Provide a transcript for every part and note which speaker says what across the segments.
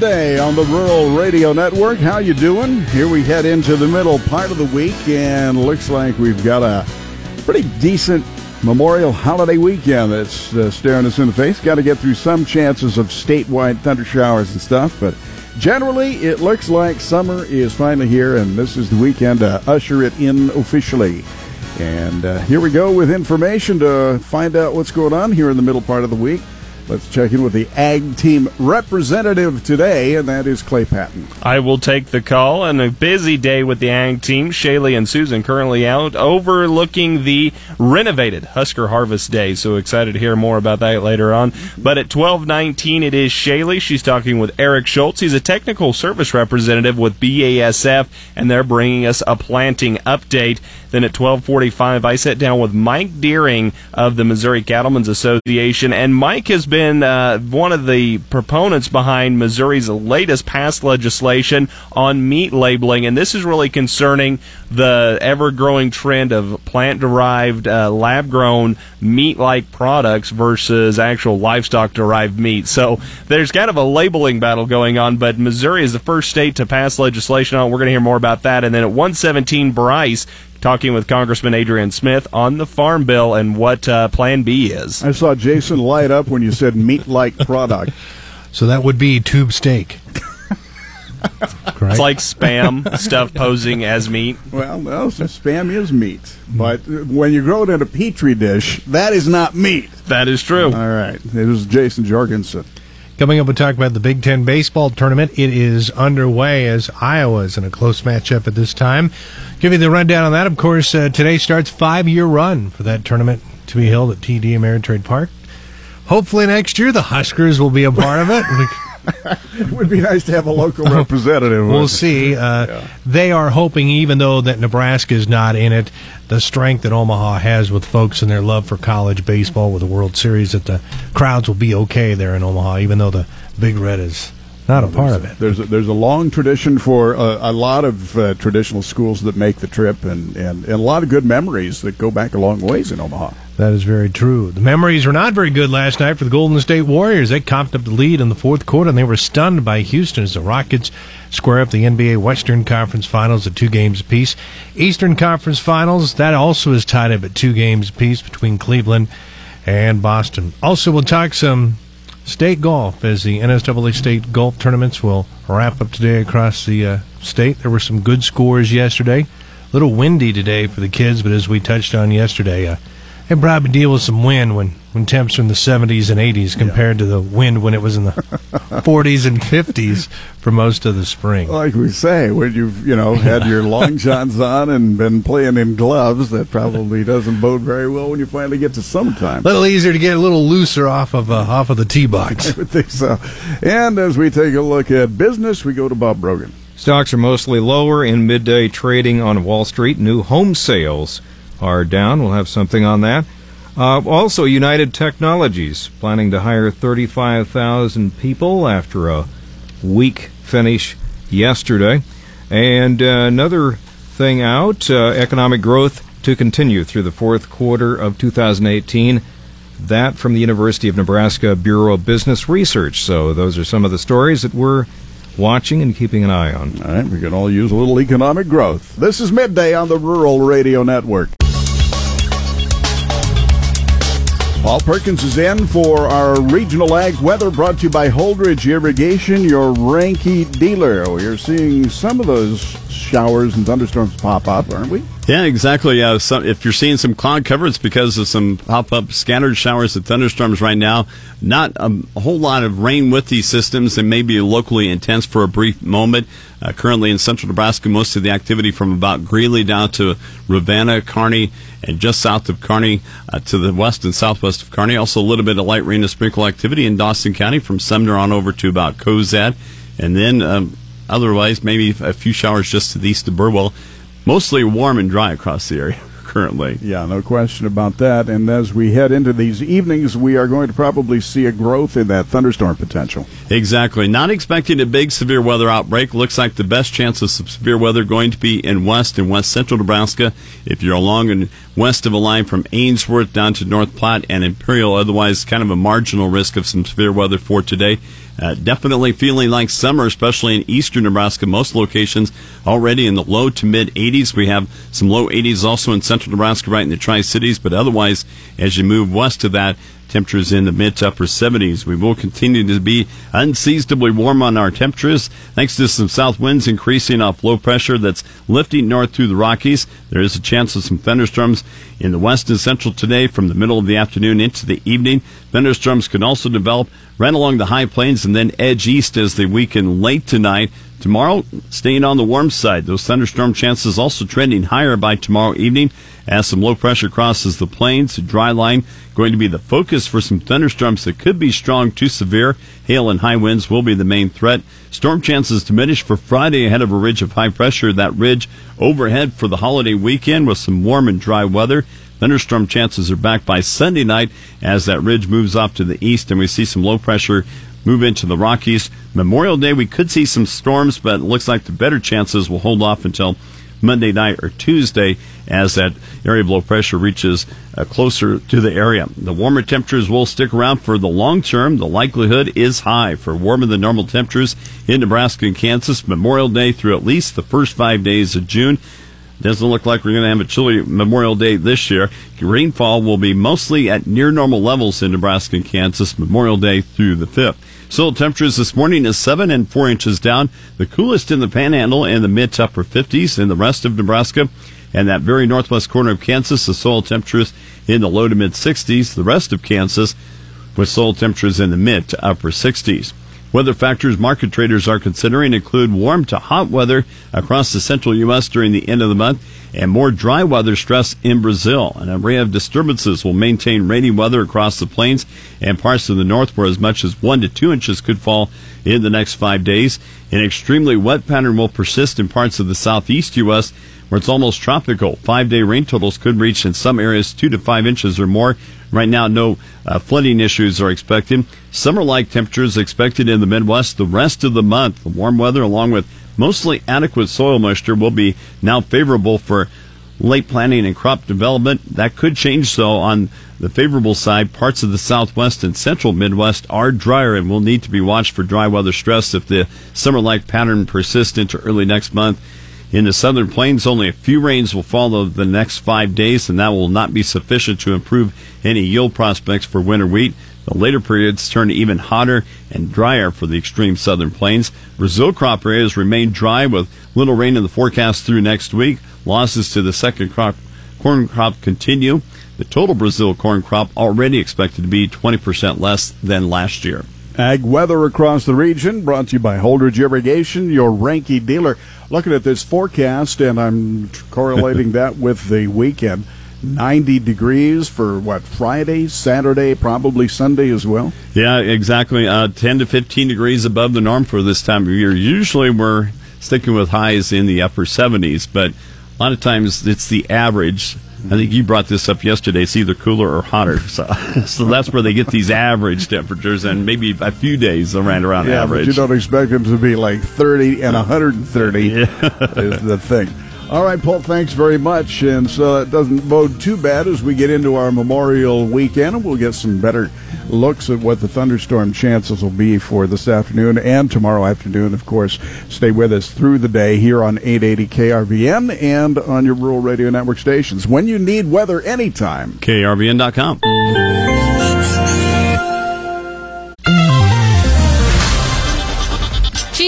Speaker 1: midday on the Rural Radio Network. How you doing? Here we head into the middle part of the week, and looks like we've got a pretty decent Memorial holiday weekend that's uh, staring us in the face. Got to get through some chances of statewide thunder showers and stuff, but generally it looks like summer is finally here, and this is the weekend to usher it in officially. And uh, here we go with information to find out what's going on here in the middle part of the week. Let's check in with the Ag Team representative today, and that is Clay Patton.
Speaker 2: I will take the call. And a busy day with the Ag Team. Shaylee and Susan currently out overlooking the renovated Husker Harvest Day. So excited to hear more about that later on. But at 12:19, it is Shaylee. She's talking with Eric Schultz. He's a technical service representative with BASF, and they're bringing us a planting update. Then at 12:45, I sat down with Mike Deering of the Missouri Cattlemen's Association, and Mike has been uh, one of the proponents behind Missouri's latest passed legislation on meat labeling, and this is really concerning the ever-growing trend of plant-derived, uh, lab-grown meat-like products versus actual livestock-derived meat. So there's kind of a labeling battle going on, but Missouri is the first state to pass legislation on. We're going to hear more about that, and then at 117, Bryce talking with Congressman Adrian Smith on the Farm Bill and what uh, Plan B is.
Speaker 1: I saw Jason light up when you said meat like product.
Speaker 3: So that would be tube steak.
Speaker 2: It's like spam stuff posing as meat.
Speaker 1: Well, no, so spam is meat. But when you grow it in a petri dish, that is not meat.
Speaker 2: That is true.
Speaker 1: All right. It was Jason Jorgensen.
Speaker 3: Coming up, we'll talk about the Big Ten baseball tournament. It is underway as Iowa is in a close matchup at this time. Give you the rundown on that. Of course, uh, today starts five year run for that tournament to be held at TD Ameritrade Park. Hopefully next year the Huskers will be a part of it.
Speaker 1: it would be nice to have a local representative.
Speaker 3: we'll see. Uh, yeah. They are hoping, even though that Nebraska is not in it, the strength that Omaha has with folks and their love for college baseball with the World Series, that the crowds will be okay there in Omaha, even though the Big Red is not well, a part of it.
Speaker 1: There's a, there's a long tradition for uh, a lot of uh, traditional schools that make the trip, and, and, and a lot of good memories that go back a long ways in Omaha.
Speaker 3: That is very true. The memories were not very good last night for the Golden State Warriors. They copped up the lead in the fourth quarter, and they were stunned by Houston as the Rockets square up the NBA Western Conference Finals at two games apiece. Eastern Conference Finals, that also is tied up at two games apiece between Cleveland and Boston. Also, we'll talk some state golf as the NSAA state golf tournaments will wrap up today across the uh, state. There were some good scores yesterday. A little windy today for the kids, but as we touched on yesterday, uh, it probably deal with some wind when, when temps are in the 70s and 80s compared yeah. to the wind when it was in the 40s and 50s for most of the spring.
Speaker 1: Like we say, when you've you know had your long johns on and been playing in gloves, that probably doesn't bode very well when you finally get to summertime.
Speaker 3: A little easier to get a little looser off of uh, off of the tee box.
Speaker 1: I would think so. And as we take a look at business, we go to Bob Brogan.
Speaker 4: Stocks are mostly lower in midday trading on Wall Street. New home sales are down. We'll have something on that. Uh, also, United Technologies planning to hire 35,000 people after a weak finish yesterday. And uh, another thing out uh, economic growth to continue through the fourth quarter of 2018. That from the University of Nebraska Bureau of Business Research. So, those are some of the stories that we're watching and keeping an eye on.
Speaker 1: All right, we can all use a little economic growth. This is Midday on the Rural Radio Network. Paul Perkins is in for our regional ag weather brought to you by Holdrege Irrigation, your Reinke dealer. We're seeing some of those showers and thunderstorms pop up, aren't we?
Speaker 5: Yeah, exactly. If you're seeing some cloud cover, it's because of some pop-up scattered showers and thunderstorms right now. Not a, a whole lot of rain with these systems. They may be locally intense for a brief moment. Uh, currently in central Nebraska, most of the activity from about Greeley down to Ravenna, Kearney, and just south of Kearney uh, to the west and southwest of Kearney. Also a little bit of light rain and sprinkle activity in Dawson County from Sumner on over to about Cozad. And then um, otherwise, maybe a few showers just to the east of Burwell mostly warm and dry across the area currently.
Speaker 1: Yeah, no question about that. And as we head into these evenings, we are going to probably see a growth in that thunderstorm potential.
Speaker 5: Exactly. Not expecting a big severe weather outbreak. Looks like the best chance of severe weather going to be in west and west central Nebraska. If you're along in west of a line from Ainsworth down to North Platte and Imperial. Otherwise, kind of a marginal risk of some severe weather for today. Uh, definitely feeling like summer, especially in eastern Nebraska. Most locations already in the low to mid 80s. We have some low 80s also in central Nebraska, right in the Tri Cities. But otherwise, as you move west of that, Temperatures in the mid to upper 70s. We will continue to be unseasonably warm on our temperatures thanks to some south winds increasing off low pressure that's lifting north through the Rockies. There is a chance of some thunderstorms in the west and central today from the middle of the afternoon into the evening. Thunderstorms can also develop right along the high plains and then edge east as they weaken late tonight. Tomorrow, staying on the warm side. Those thunderstorm chances also trending higher by tomorrow evening as some low pressure crosses the plains. Dry line going to be the focus for some thunderstorms that could be strong to severe. Hail and high winds will be the main threat. Storm chances diminish for Friday ahead of a ridge of high pressure. That ridge overhead for the holiday weekend with some warm and dry weather. Thunderstorm chances are back by Sunday night as that ridge moves off to the east and we see some low pressure move into the Rockies. Memorial Day, we could see some storms, but it looks like the better chances will hold off until Monday night or Tuesday as that area of low pressure reaches uh, closer to the area. The warmer temperatures will stick around for the long term. The likelihood is high for warmer than normal temperatures in Nebraska and Kansas Memorial Day through at least the first five days of June. Doesn't look like we're going to have a chilly Memorial Day this year. Rainfall will be mostly at near normal levels in Nebraska and Kansas Memorial Day through the 5th. Soil temperatures this morning is 7 and 4 inches down. The coolest in the panhandle in the mid to upper 50s in the rest of Nebraska. And that very northwest corner of Kansas, the soil temperatures in the low to mid 60s. The rest of Kansas with soil temperatures in the mid to upper 60s. Weather factors market traders are considering include warm to hot weather across the central U.S. during the end of the month and more dry weather stress in Brazil. An array of disturbances will maintain rainy weather across the plains and parts of the north where as much as one to two inches could fall in the next five days. An extremely wet pattern will persist in parts of the southeast U.S. where it's almost tropical. Five day rain totals could reach in some areas two to five inches or more Right now, no uh, flooding issues are expected. Summer like temperatures expected in the Midwest the rest of the month. The warm weather, along with mostly adequate soil moisture, will be now favorable for late planting and crop development. That could change though, on the favorable side. Parts of the southwest and central Midwest are drier and will need to be watched for dry weather stress if the summer like pattern persists into early next month. In the southern plains, only a few rains will follow the next five days, and that will not be sufficient to improve any yield prospects for winter wheat. The later periods turn even hotter and drier for the extreme southern plains. Brazil crop areas remain dry with little rain in the forecast through next week. Losses to the second crop, corn crop continue. The total Brazil corn crop already expected to be 20% less than last year.
Speaker 1: Ag weather across the region brought to you by Holdrege Irrigation, your Reinke dealer. Looking at this forecast, and I'm correlating that with the weekend. 90 degrees for what Friday, Saturday, probably Sunday as well.
Speaker 5: Yeah, exactly. Uh, 10 to 15 degrees above the norm for this time of year. Usually we're sticking with highs in the upper 70s, but a lot of times it's the average I think you brought this up yesterday. It's either cooler or hotter, so so that's where they get these average temperatures, and maybe a few days around around
Speaker 1: yeah,
Speaker 5: average.
Speaker 1: But you don't expect them to be like 30 and 130 yeah. is the thing. All right, Paul, thanks very much. And so it doesn't bode too bad as we get into our Memorial weekend, and we'll get some better looks at what the thunderstorm chances will be for this afternoon and tomorrow afternoon. Of course, stay with us through the day here on 880 KRVN and on your rural radio network stations. When you need weather anytime,
Speaker 5: KRVN.com.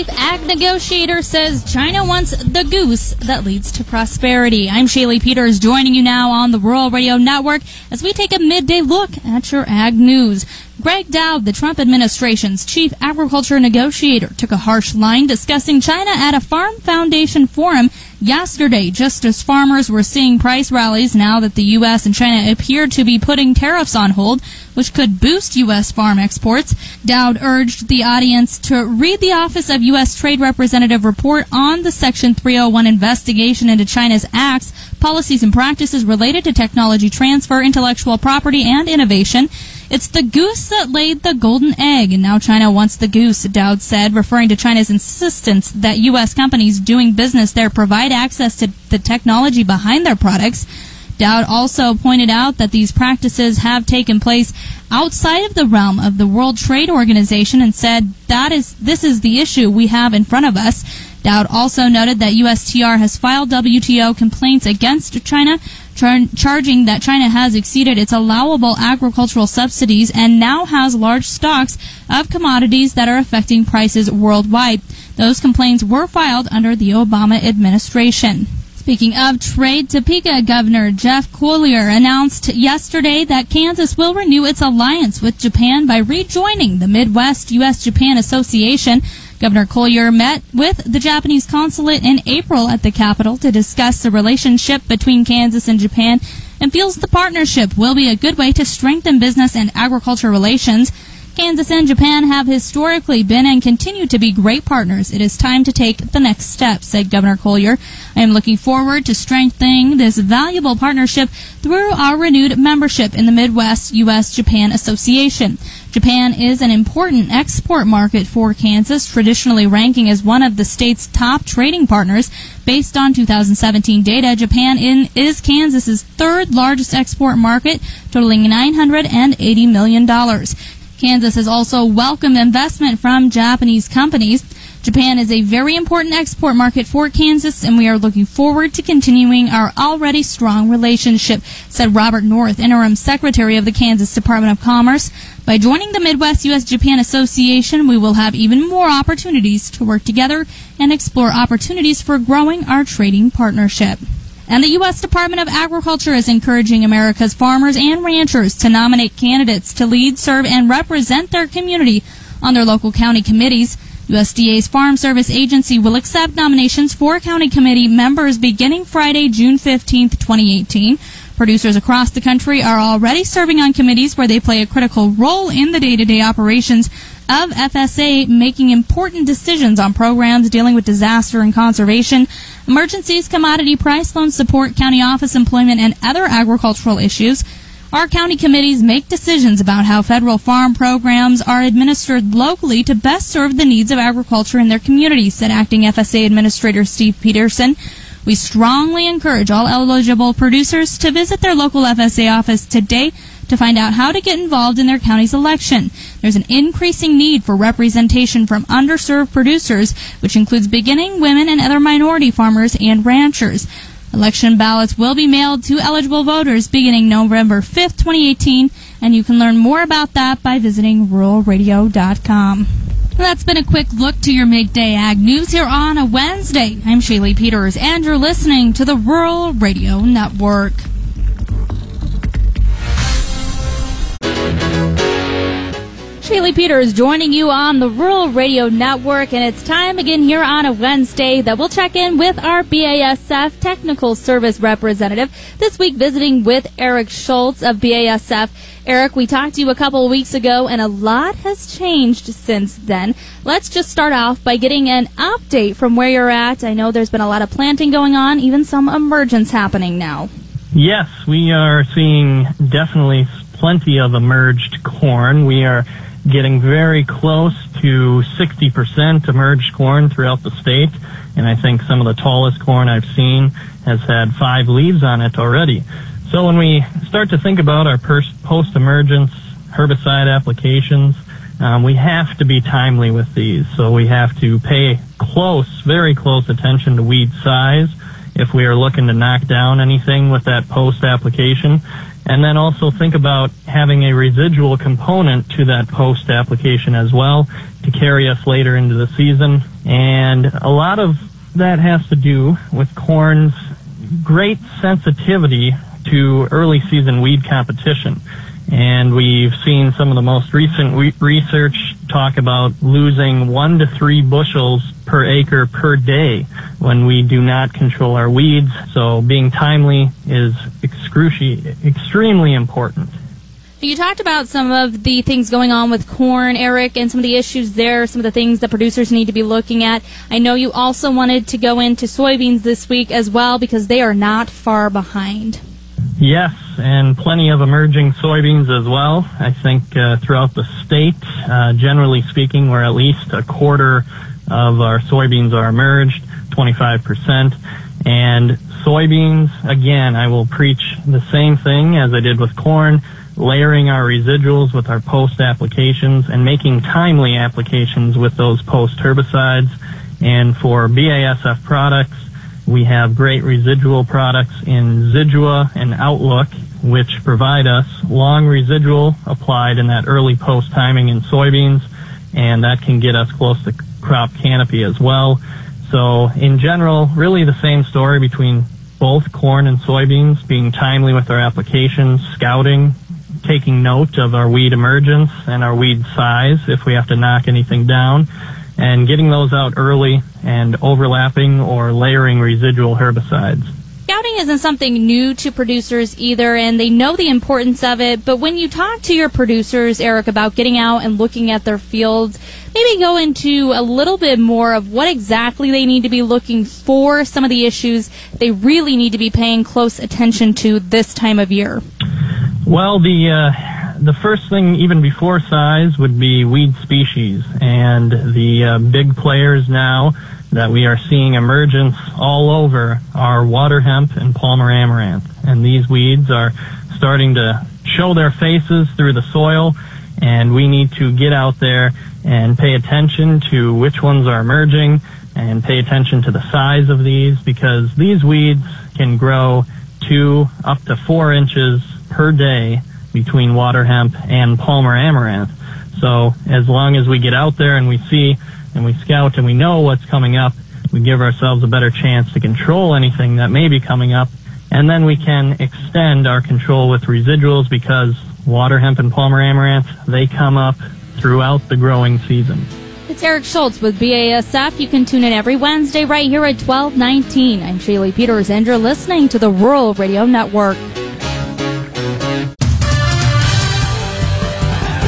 Speaker 6: Chief Ag Negotiator says China wants the goose that leads to prosperity. I'm Shaylee Peters joining you now on the Rural Radio Network as we take a midday look at your ag news. Gregg Doud, the Trump administration's chief agriculture negotiator, took a harsh line discussing China at a Farm Foundation forum yesterday, just as farmers were seeing price rallies now that the U.S. and China appear to be putting tariffs on hold, which could boost U.S. farm exports. Doud urged the audience to read the Office of U.S. Trade Representative report on the Section 301 investigation into China's acts, policies, and practices related to technology transfer, intellectual property, and innovation. It's the goose that laid the golden egg, and now China wants the goose, Doud said, referring to China's insistence that U.S. companies doing business there provide access to the technology behind their products. Doud also pointed out that these practices have taken place outside of the realm of the World Trade Organization and said that is this is the issue we have in front of us. Doud also noted that USTR has filed WTO complaints against China, char- charging that China has exceeded its allowable agricultural subsidies and now has large stocks of commodities that are affecting prices worldwide. Those complaints were filed under the Obama administration. Speaking of trade, Topeka Governor Jeff Colyer announced yesterday that Kansas will renew its alliance with Japan by rejoining the Midwest U.S. Japan Association. Governor Colyer met with the Japanese consulate in April at the capital to discuss the relationship between Kansas and Japan and feels the partnership will be a good way to strengthen business and agriculture relations. Kansas and Japan have historically been and continue to be great partners. It is time to take the next step, said Governor Colyer. I am looking forward to strengthening this valuable partnership through our renewed membership in the Midwest U.S. Japan Association. Japan is an important export market for Kansas, traditionally ranking as one of the state's top trading partners. Based on 2017 data, Japan in, is Kansas's third largest export market, totaling $980 million. Kansas has also welcomed investment from Japanese companies. Japan is a very important export market for Kansas, and we are looking forward to continuing our already strong relationship, said Robert North, interim secretary of the Kansas Department of Commerce. By joining the Midwest U.S. Japan Association, we will have even more opportunities to work together and explore opportunities for growing our trading partnership. And the U.S. Department of Agriculture is encouraging America's farmers and ranchers to nominate candidates to lead, serve, and represent their community on their local county committees. USDA's Farm Service Agency will accept nominations for county committee members beginning Friday, June 15, 2018. Producers across the country are already serving on committees where they play a critical role in the day-to-day operations of FSA, making important decisions on programs dealing with disaster and conservation, emergencies, commodity price loan support, county office employment, and other agricultural issues. Our county committees make decisions about how federal farm programs are administered locally to best serve the needs of agriculture in their communities, said Acting FSA Administrator Steve Peterson. We strongly encourage all eligible producers to visit their local FSA office today to find out how to get involved in their county's election. There's an increasing need for representation from underserved producers, which includes beginning, women, and other minority farmers and ranchers. Election ballots will be mailed to eligible voters beginning November 5th, 2018, and you can learn more about that by visiting ruralradio.com. That's been a quick look to your midday ag news here on a Wednesday. I'm Shaylee Peters, and you're listening to the Rural Radio Network. Shaylee Peters joining you on the Rural Radio Network, and it's time again here on a Wednesday that we'll check in with our BASF Technical Service Representative. This week, visiting with Eric Schultz of BASF. Eric, we talked to you a couple of weeks ago, and a lot has changed since then. Let's just start off by getting an update from where you're at. I know there's been a lot of planting going on, even some emergence happening now.
Speaker 7: Yes, we are seeing definitely plenty of emerged corn. We are getting very close to 60% emerged corn throughout the state. And I think some of the tallest corn I've seen has had five leaves on it already. So when we start to think about our post-emergence herbicide applications, um, we have to be timely with these. So we have to pay close, very close attention to weed size if we are looking to knock down anything with that post application. And then also think about having a residual component to that post application as well to carry us later into the season. And a lot of that has to do with corn's great sensitivity to early season weed competition. And we've seen some of the most recent research talk about losing one to three bushels per acre per day when we do not control our weeds. So being timely is excruci- extremely important.
Speaker 6: You talked about some of the things going on with corn, Eric, and some of the issues there, some of the things that producers need to be looking at. I know you also wanted to go into soybeans this week as well because they are not far behind.
Speaker 7: Yes, and plenty of emerging soybeans as well. I think uh, throughout the state, uh, generally speaking, we're at least a quarter of our soybeans are emerged, 25%. And soybeans, again, I will preach the same thing as I did with corn, layering our residuals with our post applications and making timely applications with those post herbicides. And for BASF products, we have great residual products in Zidua and Outlook, which provide us long residual applied in that early post timing in soybeans, and that can get us close to crop canopy as well. So in general, really the same story between both corn and soybeans, being timely with our applications, scouting, taking note of our weed emergence and our weed size if we have to knock anything down, and getting those out early and overlapping or layering residual herbicides.
Speaker 6: Scouting isn't something new to producers either, and they know the importance of it. But when you talk to your producers, Eric, about getting out and looking at their fields, maybe go into a little bit more of what exactly they need to be looking for, some of the issues they really need to be paying close attention to this time of year.
Speaker 7: Well, the uh, the first thing, even before size, would be weed species, and the uh, big players now that we are seeing emergence all over are water hemp and Palmer amaranth. And these weeds are starting to show their faces through the soil, and we need to get out there and pay attention to which ones are emerging and pay attention to the size of these because these weeds can grow two up to four inches per day between water hemp and Palmer amaranth. So as long as we get out there and we see and we scout and we know what's coming up, we give ourselves a better chance to control anything that may be coming up. And then we can extend our control with residuals because water hemp and Palmer amaranth, they come up throughout the growing season.
Speaker 6: It's Eric Schultz with BASF. You can tune in every Wednesday right here at 1219. I'm Shaylee Peters, and you're listening to the Rural Radio Network.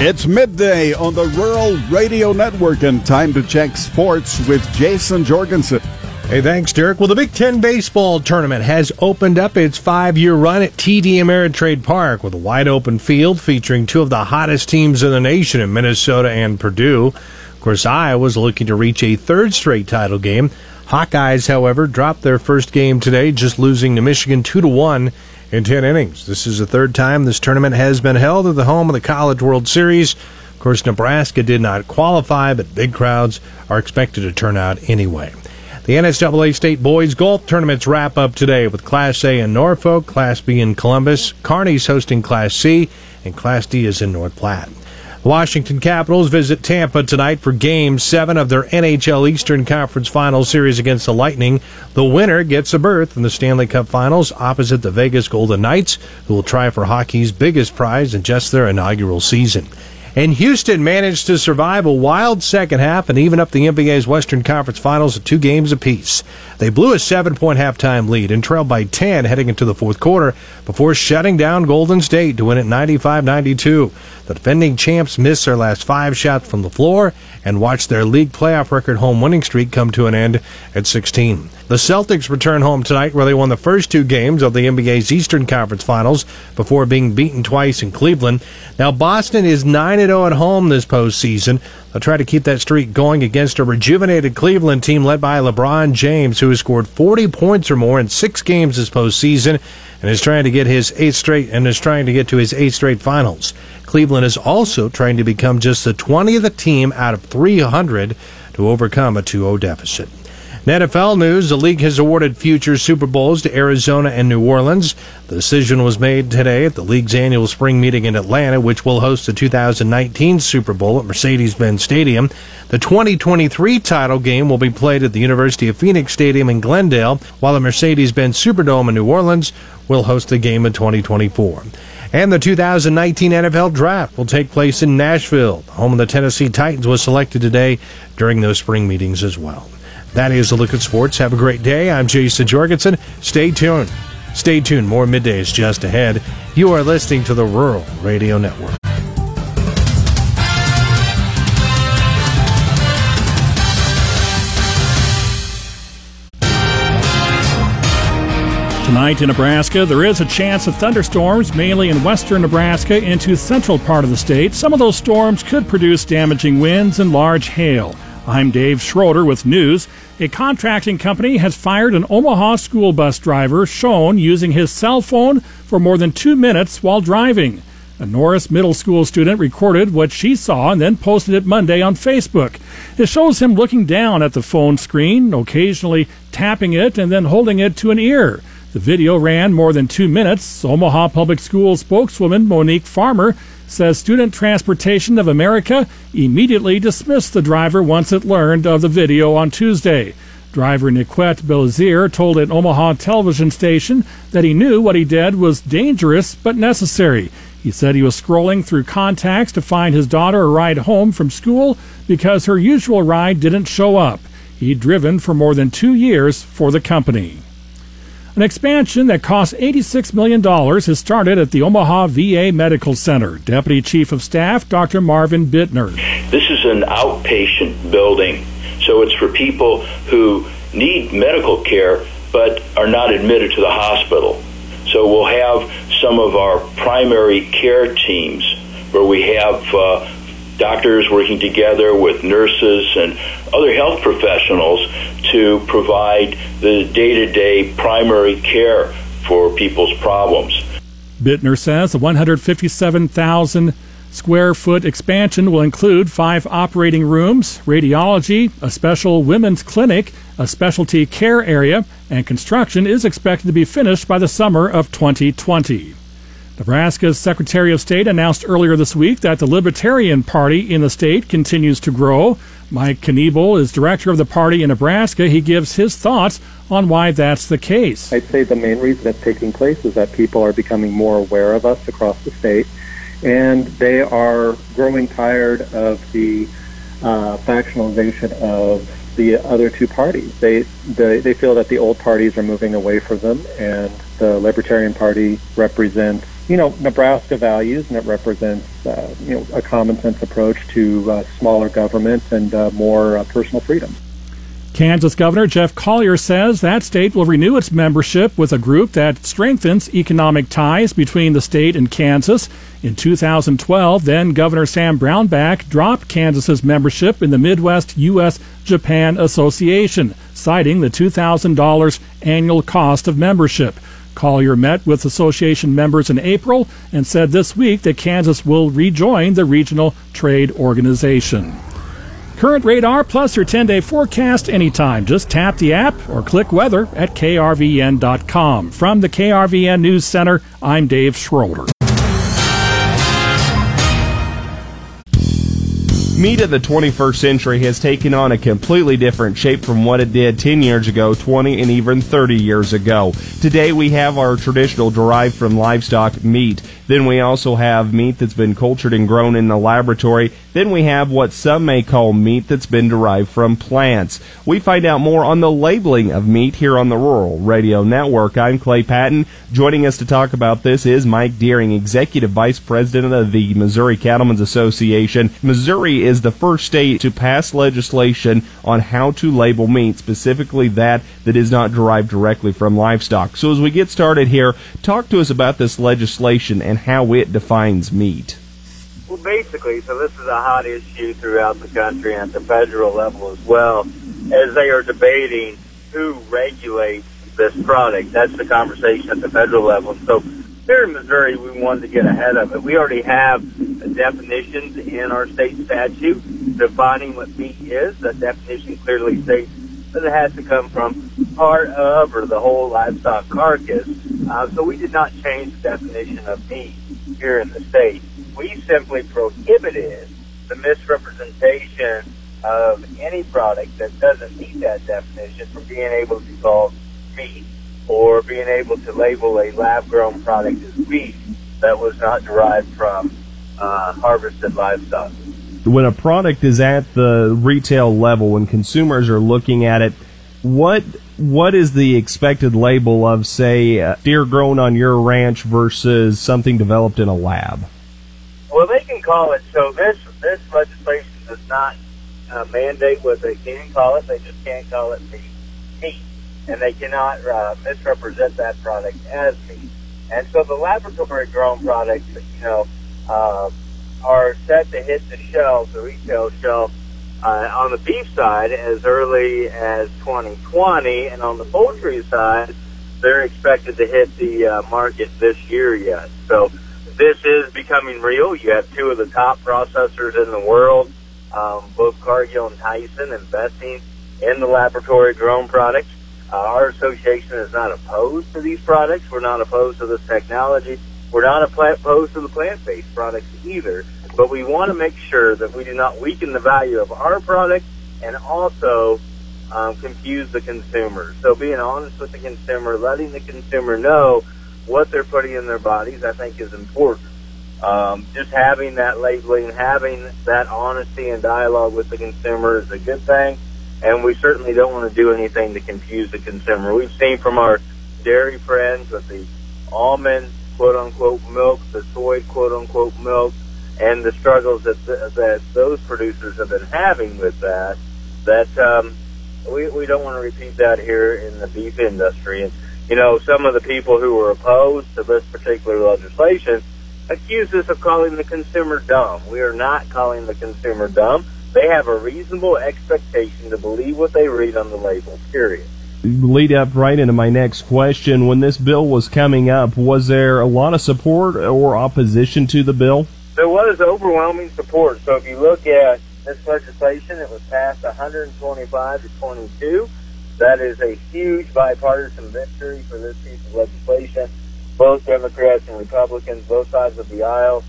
Speaker 1: It's midday on the Rural Radio Network and time to check sports with Jason Jorgensen.
Speaker 3: Hey, thanks, Derek. Well, the Big Ten baseball tournament has opened up its five year run at TD Ameritrade Park with a wide open field featuring two of the hottest teams in the nation in Minnesota and Purdue. Of course, Iowa's looking to reach a third straight title game. Hawkeyes, however, dropped their first game today, just losing to Michigan 2 to 1 in 10 innings. This is the third time this tournament has been held at the home of the College World Series. Of course, Nebraska did not qualify, but big crowds are expected to turn out anyway. The NSAA State Boys Golf Tournaments wrap up today with Class A in Norfolk, Class B in Columbus, Kearney's hosting Class C, and Class D is in North Platte. Washington Capitals visit Tampa tonight for Game 7 of their NHL Eastern Conference Final Series against the Lightning. The winner gets a berth in the Stanley Cup Finals opposite the Vegas Golden Knights, who will try for hockey's biggest prize in just their inaugural season. And Houston managed to survive a wild second half and even up the NBA's Western Conference Finals at two games apiece. They blew a seven point halftime lead and trailed by 10 heading into the fourth quarter before shutting down Golden State to win it 95 92. The defending champs missed their last five shots from the floor and watched their league playoff record home winning streak come to an end at 16. The Celtics return home tonight where they won the first two games of the NBA's Eastern Conference Finals before being beaten twice in Cleveland. Now Boston is 9 0 at home this postseason. They'll try to keep that streak going against a rejuvenated Cleveland team led by LeBron James, who has scored 40 points or more in six games this postseason and is trying to get his eighth straight and is trying to get to his eighth straight finals. Cleveland is also trying to become just the 20th team out of 300 to overcome a 2-0 deficit. In NFL news, the league has awarded future Super Bowls to Arizona and New Orleans. The decision was made today at the league's annual spring meeting in Atlanta, which will host the 2019 Super Bowl at Mercedes-Benz Stadium. The 2023 title game will be played at the University of Phoenix Stadium in Glendale, while the Mercedes-Benz Superdome in New Orleans will host the game in 2024. And the 2019 NFL Draft will take place in Nashville. The home of the Tennessee Titans was selected today during those spring meetings as well. That is a look at sports. Have a great day. I'm Jason Jorgensen. Stay tuned. Stay tuned. More midday is just ahead. You are listening to the Rural Radio Network.
Speaker 8: Tonight in Nebraska, there is a chance of thunderstorms, mainly in western Nebraska into central part of the state. Some of those storms could produce damaging winds and large hail. I'm Dave Schroeder with news. A contracting company has fired an Omaha school bus driver shown using his cell phone for more than two minutes while driving. A Norris Middle School student recorded what she saw and then posted it Monday on Facebook. It shows him looking down at the phone screen, occasionally tapping it and then holding it to an ear. The video ran more than two minutes. Omaha Public Schools spokeswoman Monique Farmer says Student Transportation of America immediately dismissed the driver once it learned of the video on Tuesday. Driver Niquette Belazier told an Omaha television station that he knew what he did was dangerous but necessary. He said he was scrolling through contacts to find his daughter a ride home from school because her usual ride didn't show up. He'd driven for more than two years for the company. An expansion that cost $86 million has started at the Omaha VA Medical Center. Deputy Chief of Staff Dr. Marvin Bittner.
Speaker 9: This is an outpatient building, so it's for people who need medical care but are not admitted to the hospital. So we'll have some of our primary care teams where we have uh, doctors working together with nurses and other health professionals to provide the day to day primary care for people's problems.
Speaker 8: Bittner says the 157,000 square foot expansion will include five operating rooms, radiology, a special women's clinic, a specialty care area, and construction is expected to be finished by the summer of 2020. Nebraska's Secretary of State announced earlier this week that the Libertarian Party in the state continues to grow. Mike Kniebel is director of the party in Nebraska. He gives his thoughts on why that's the case.
Speaker 10: I'd say the main reason that's taking place is that people are becoming more aware of us across the state, and they are growing tired of the uh, factionalization of the other two parties. They, they they feel that the old parties are moving away from them, and the Libertarian Party represents you know Nebraska values, and it represents uh, you know a common sense approach to uh, smaller government and uh, more uh, personal freedom.
Speaker 8: Kansas Governor Jeff Colyer says that state will renew its membership with a group that strengthens economic ties between the state and Kansas. In 2012, then Governor Sam Brownback dropped Kansas's membership in the Midwest U.S. Japan Association, citing the $2,000 annual cost of membership. Colyer met with association members in April and said this week that Kansas will rejoin the regional trade organization. Current radar plus your 10 day forecast anytime. Just tap the app or click weather at krvn.com. From the KRVN News Center, I'm Dave Schroeder.
Speaker 2: Meat of the 21st century has taken on a completely different shape from what it did 10 years ago, 20, and even 30 years ago. Today we have our traditional derived from livestock meat. Then we also have meat that's been cultured and grown in the laboratory. Then we have what some may call meat that's been derived from plants. We find out more on the labeling of meat here on the Rural Radio Network. I'm Clay Patton. Joining us to talk about this is Mike Deering, Executive Vice President of the Missouri Cattlemen's Association. Missouri is the first state to pass legislation on how to label meat, specifically that that is not derived directly from livestock. So as we get started here, talk to us about this legislation and how it defines meat.
Speaker 11: Well, basically, so this is a hot issue throughout the country and at the federal level as well, as they are debating who regulates this product. That's the conversation at the federal level. So here in Missouri, we wanted to get ahead of it. We already have definitions in our state statute defining what meat is. That definition clearly states that it has to come from part of or the whole livestock carcass. Uh, so we did not change the definition of meat here in the state. We simply prohibited the misrepresentation of any product that doesn't meet that definition from being able to be called meat or being able to label a lab grown product as meat that was not derived from uh, harvested livestock.
Speaker 2: When a product is at the retail level, when consumers are looking at it, what what is the expected label of, say, uh, deer grown on your ranch versus something developed in a lab?
Speaker 11: Well, they can call it. So this this legislation does not uh, mandate what they can call it. They just can't call it meat, meat, and they cannot uh, misrepresent that product as meat. And so the laboratory grown products, you know, uh, are set to hit the shelves, the retail shelf, uh, on the beef side as early as 2020, and on the poultry side, they're expected to hit the uh, market this year yet. So this is becoming real. You have two of the top processors in the world, um, both Cargill and Tyson, investing in the laboratory grown products. Uh, our association is not opposed to these products. We're not opposed to this technology. We're not opposed to the plant-based products either. But we want to make sure that we do not weaken the value of our product and also um, confuse the consumer. So being honest with the consumer, letting the consumer know what they're putting in their bodies, I think is important. Um, just having that labeling, having that honesty and dialogue with the consumer is a good thing. And we certainly don't want to do anything to confuse the consumer. We've seen from our dairy friends with the almond quote unquote milk, the soy quote unquote milk, and the struggles that that those producers have been having with that. That um, we we don't want to repeat that here in the beef industry. You know, some of the people who were opposed to this particular legislation accuse us of calling the consumer dumb. We are not calling the consumer dumb. They have a reasonable expectation to believe what they read on the label. Period
Speaker 2: lead up right into my next question. When this bill was coming up, was there a lot of support or opposition to the bill?
Speaker 11: There was overwhelming support. So if you look at this legislation, it was passed 125 to 22. That is a huge bipartisan victory for this piece of legislation. Both Democrats and Republicans, both sides of the aisle,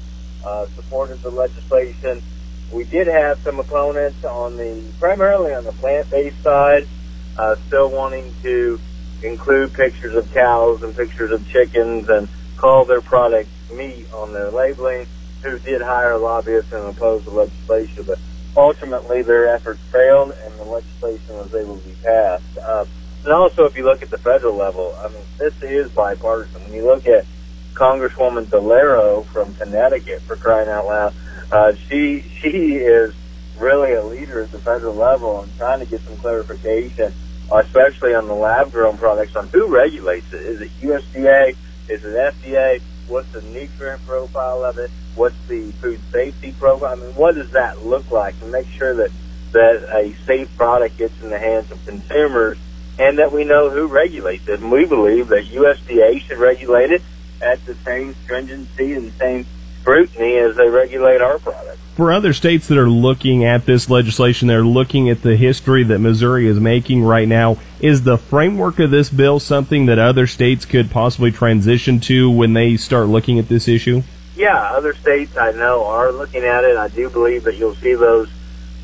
Speaker 11: uh, supported the legislation. We did have some opponents on the, primarily on the plant-based side, uh, still wanting to include pictures of cows and pictures of chickens and call their product meat on their labeling who did hire lobbyists and oppose the legislation, but ultimately their efforts failed and the legislation was able to be passed. Uh, and also, if you look at the federal level, I mean, this is bipartisan. When you look at Congresswoman DeLauro from Connecticut, for crying out loud, uh, she she is really a leader at the federal level and trying to get some clarification, especially on the lab-grown products, on who regulates it. Is it USDA? Is it FDA? What's the nutrient profile of it? What's the food safety program? I mean, what does that look like? To make sure that that a safe product gets in the hands of consumers, and that we know who regulates it. And we believe that USDA should regulate it at the same stringency and same scrutiny as they regulate our products.
Speaker 2: For other states that are looking at this legislation, they're looking at the history that Missouri is making right now. Is the framework of this bill something that other states could possibly transition to when they start looking at this issue?
Speaker 11: Yeah, other states I know are looking at it. I do believe that you'll see those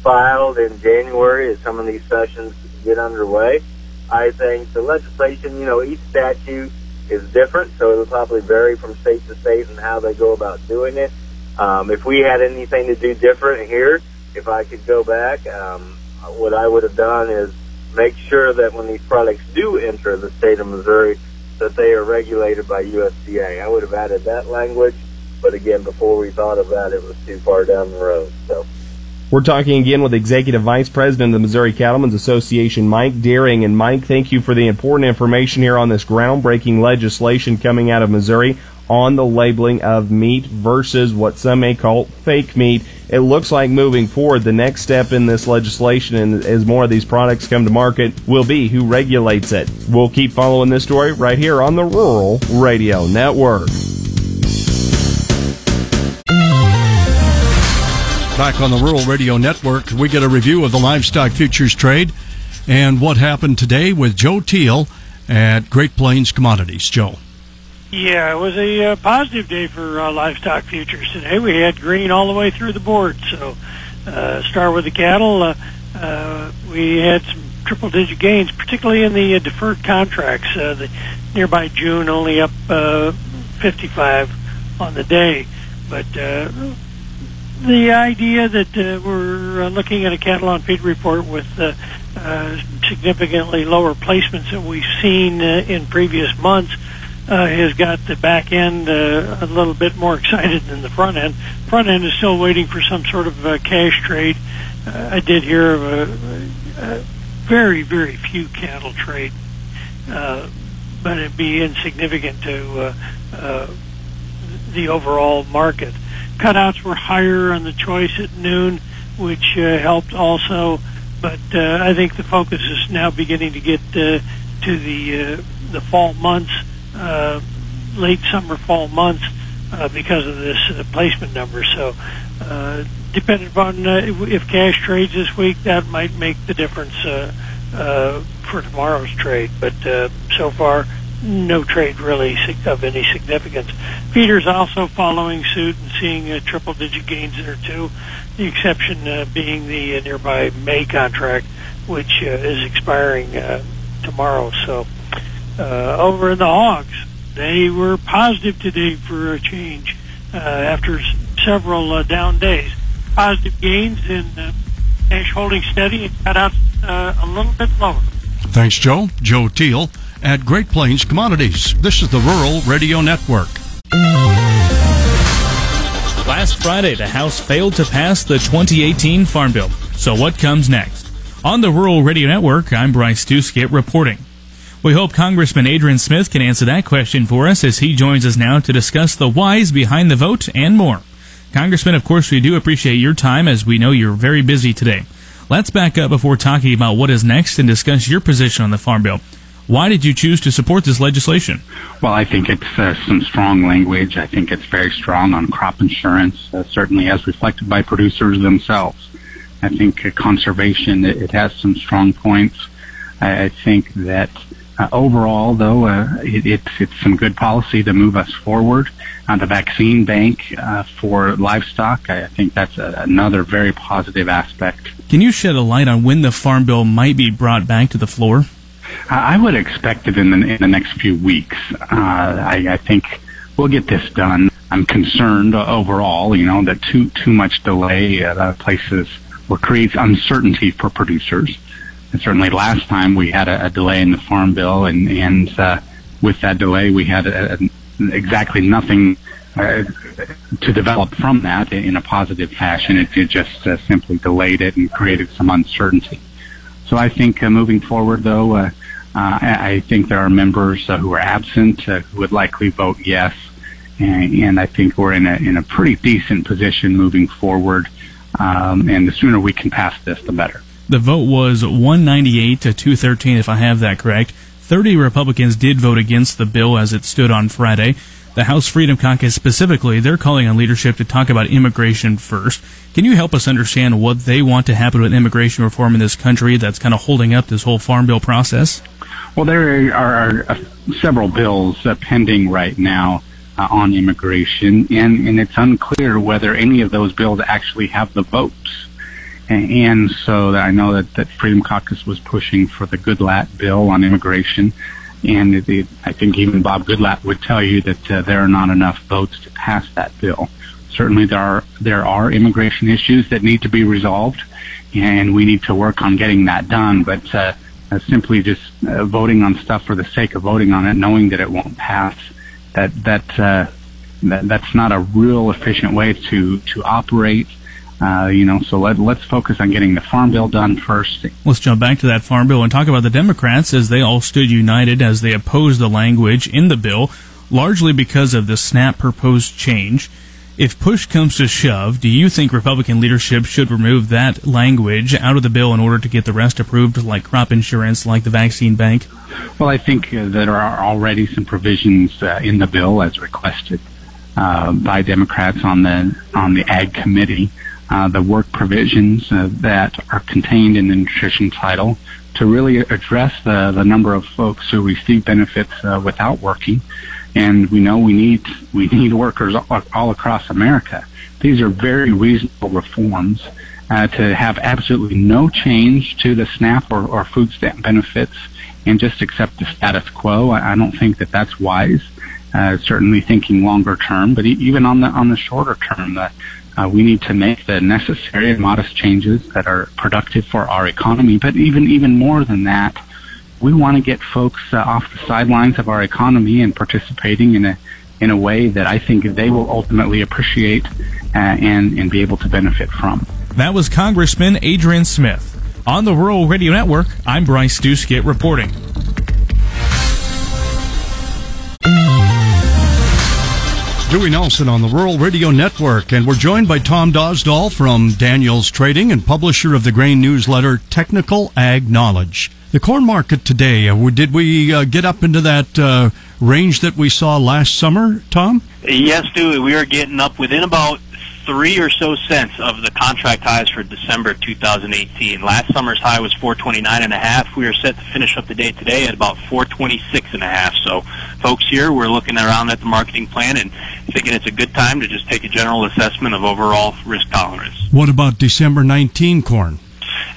Speaker 11: filed in January as some of these sessions get underway. I think the legislation, you know, each statute is different, so it'll probably vary from state to state and how they go about doing it. Um, if we had anything to do different here, if I could go back, um, what I would have done is make sure that when these products do enter the state of Missouri, that they are regulated by USDA. I would have added that language, but again, before we thought of that, it was too far down the road. So.
Speaker 2: We're talking again with Executive Vice President of the Missouri Cattlemen's Association, Mike Deering. And Mike, thank you for the important information here on this groundbreaking legislation coming out of Missouri on the labeling of meat versus what some may call fake meat. It looks like moving forward, the next step in this legislation, and as more of these products come to market, will be who regulates it. We'll keep following this story right here on the Rural Radio Network.
Speaker 12: Back on the Rural Radio Network, we get a review of the livestock futures trade and what happened today with Joe Teal at Great Plains Commodities. Joe.
Speaker 13: Yeah, it was a uh, positive day for uh, livestock futures today. We had green all the way through the board. So, uh, start with the cattle. Uh, uh, we had some triple-digit gains, particularly in the uh, deferred contracts. The nearby June only up uh, 55 on the day, but the idea that uh, we're uh, looking at a cattle on feed report with uh, uh, significantly lower placements than we've seen uh, in previous months has got the back end a little bit more excited than the front end. Front end is still waiting for some sort of cash trade. I did hear of a, a very, very few cattle trade, but it'd be insignificant to the overall market. Cutouts were higher on the choice at noon which uh, helped also. But uh, I think the focus is now beginning to get uh, to the uh, the fall months, uh, late summer fall months, uh, because of this uh, placement number. So, uh, depending upon uh, if cash trades this week, that might make the difference uh, uh, for tomorrow's trade. But uh, so far, no trade really of any significance. Feeders also following suit and seeing uh, triple-digit gains there too. The exception uh, being the uh, nearby May contract, which uh, is expiring uh, tomorrow. So uh, over in the Hogs, they were positive today for a change uh, after s- several uh, down days. Positive gains in uh, cash holding steady and cut out uh, a little bit lower.
Speaker 12: Thanks, Joe. Joe Teal at Great Plains Commodities. This is the Rural Radio Network.
Speaker 14: Last Friday, the House failed to pass the 2018 Farm Bill. So what comes next? On the Rural Radio Network, I'm Bryce Duskett reporting. We hope Congressman Adrian Smith can answer that question for us as he joins us now to discuss the whys behind the vote and more. Congressman, of course, we do appreciate your time as we know you're very busy today. Let's back up before talking about what is next and discuss your position on the Farm Bill. Why did you choose to support this legislation?
Speaker 15: Well, I think it's uh, some strong language. I think it's very strong on crop insurance, uh, certainly as reflected by producers themselves. I think uh, conservation, it, it has some strong points. I, I think that uh, overall, though, uh, it, it's, it's some good policy to move us forward. On the vaccine bank uh, for livestock, I, I think that's a, another very positive aspect.
Speaker 14: Can you shed a light on when the Farm Bill might be brought back to the floor?
Speaker 15: I would expect it in the, in the next few weeks. Uh, I, I think we'll get this done. I'm concerned overall, you know, that too too much delay at uh, places or creates uncertainty for producers. And certainly, last time we had a, a delay in the farm bill, and and uh, with that delay, we had a, a, exactly nothing uh, to develop from that in a positive fashion. It, it just uh, simply delayed it and created some uncertainty. So I think uh, moving forward, though, uh, uh, I think there are members uh, who are absent uh, who would likely vote yes, and, and I think we're in a in a pretty decent position moving forward. Um, and the sooner we can pass this, the better.
Speaker 14: The vote was 198 to 213, if I have that correct. 30 Republicans did vote against the bill as it stood on Friday. The House Freedom Caucus specifically, they're calling on leadership to talk about immigration first. Can you help us understand what they want to happen with immigration reform in this country that's kind of holding up this whole farm bill process?
Speaker 15: Well, there are uh, several bills uh, pending right now uh, on immigration, and, and it's unclear whether any of those bills actually have the votes. And, and so I know that, that Freedom Caucus was pushing for the Goodlatte bill on immigration, and it, I think even Bob Goodlatte would tell you that uh, there are not enough votes to pass that bill. Certainly, there are there are immigration issues that need to be resolved, and we need to work on getting that done. But uh, uh, simply just uh, voting on stuff for the sake of voting on it, knowing that it won't pass, that that, uh, that that's not a real efficient way to to operate. Uh, you know, so let, let's focus on getting the farm bill done first.
Speaker 14: Let's jump back to that farm bill and talk about the Democrats as they all stood united as they opposed the language in the bill, largely because of the SNAP proposed change. If push comes to shove, do you think Republican leadership should remove that language out of the bill in order to get the rest approved, like crop insurance, like the vaccine bank?
Speaker 15: Well, I think uh, there are already some provisions uh, in the bill as requested uh, by Democrats on the on the Ag Committee. Uh, the work provisions uh, that are contained in the nutrition title to really address the, the number of folks who receive benefits uh, without working. And we know we need we need workers all, all across America. These are very reasonable reforms uh, to have absolutely no change to the SNAP or, or food stamp benefits and just accept the status quo. I, I don't think that that's wise. Uh, certainly thinking longer term, but even on the on the shorter term, the uh, we need to make the necessary and modest changes that are productive for our economy. But even even more than that, we want to get folks uh, off the sidelines of our economy and participating in a in a way that I think they will ultimately appreciate uh, and and be able to benefit from.
Speaker 14: That was Congressman Adrian Smith. On the Rural Radio Network, I'm Bryce Duskett reporting.
Speaker 12: Dewey Nelson on the Rural Radio Network, and we're joined by Tom Dosdall from Daniels Trading and publisher of the grain newsletter Technical Ag Knowledge. The corn market today, uh, did we uh, get up into that uh, range that we saw last summer, Tom?
Speaker 16: Yes, Dewey. We are getting up within about three or so cents of the contract highs for December 2018. Last summer's high was 429 and a half. We are set to finish up the day today at about 426 and a half. So, folks, here we're looking around at the marketing plan and thinking it's a good time to just take a general assessment of overall risk tolerance.
Speaker 12: What about December 19 corn?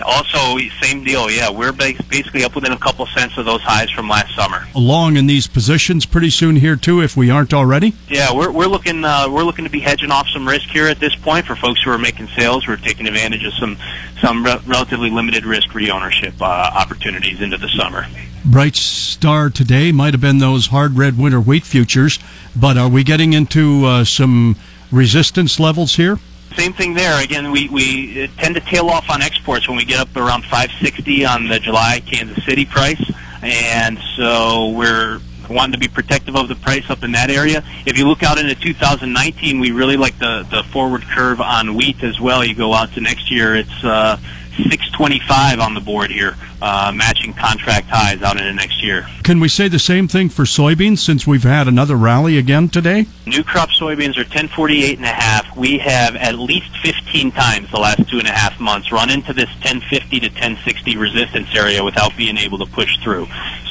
Speaker 16: Also, same deal. Yeah, we're basically up within a couple cents of those highs from last summer.
Speaker 12: Along in these positions pretty soon here too, if we aren't already.
Speaker 16: Yeah, we're we're looking uh, we're looking to be hedging off some risk here at this point for folks who are making sales. We're taking advantage of some some re- relatively limited risk reownership uh, opportunities into the summer.
Speaker 12: Bright star today might have been those hard red winter wheat futures, but are we getting into uh, some resistance levels here?
Speaker 16: Same thing there. Again, we, we uh, tend to tail off on exports when we get up around 560 on the July Kansas City price, and so we're wanting to be protective of the price up in that area. If you look out into 2019, we really like the the forward curve on wheat as well. You go out to next year, it's uh, 625 on the board here, uh, matching contract highs out into next year.
Speaker 12: Can we say the same thing for soybeans since we've had another rally again today?
Speaker 16: New crop soybeans are 1048 and a half. We have at least 15 times the last two and a half months run into this 1050 to 1060 resistance area without being able to push through.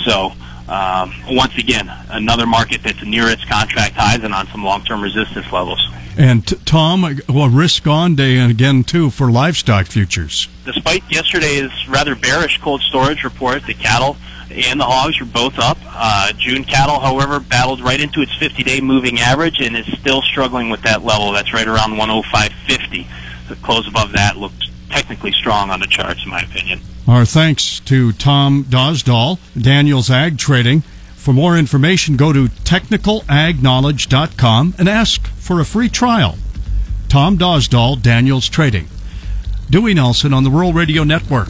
Speaker 16: So um, once again, another market that's near its contract highs and on some long-term resistance levels.
Speaker 12: And t- Tom, a risk on day and again too for livestock futures.
Speaker 16: Despite yesterday's rather bearish cold storage report, the cattle and the hogs are both up. Uh, June cattle, however, battled right into its 50-day moving average and is still struggling with that level. That's right around 105.50. The close above that looked technically strong on the charts, in my opinion.
Speaker 12: Our thanks to Tom Dosdall, Daniels Ag Trading. For more information, go to technicalagknowledge.com and ask for a free trial. Tom Dosdall, Daniels Trading. Dewey Nelson on the Rural Radio Network.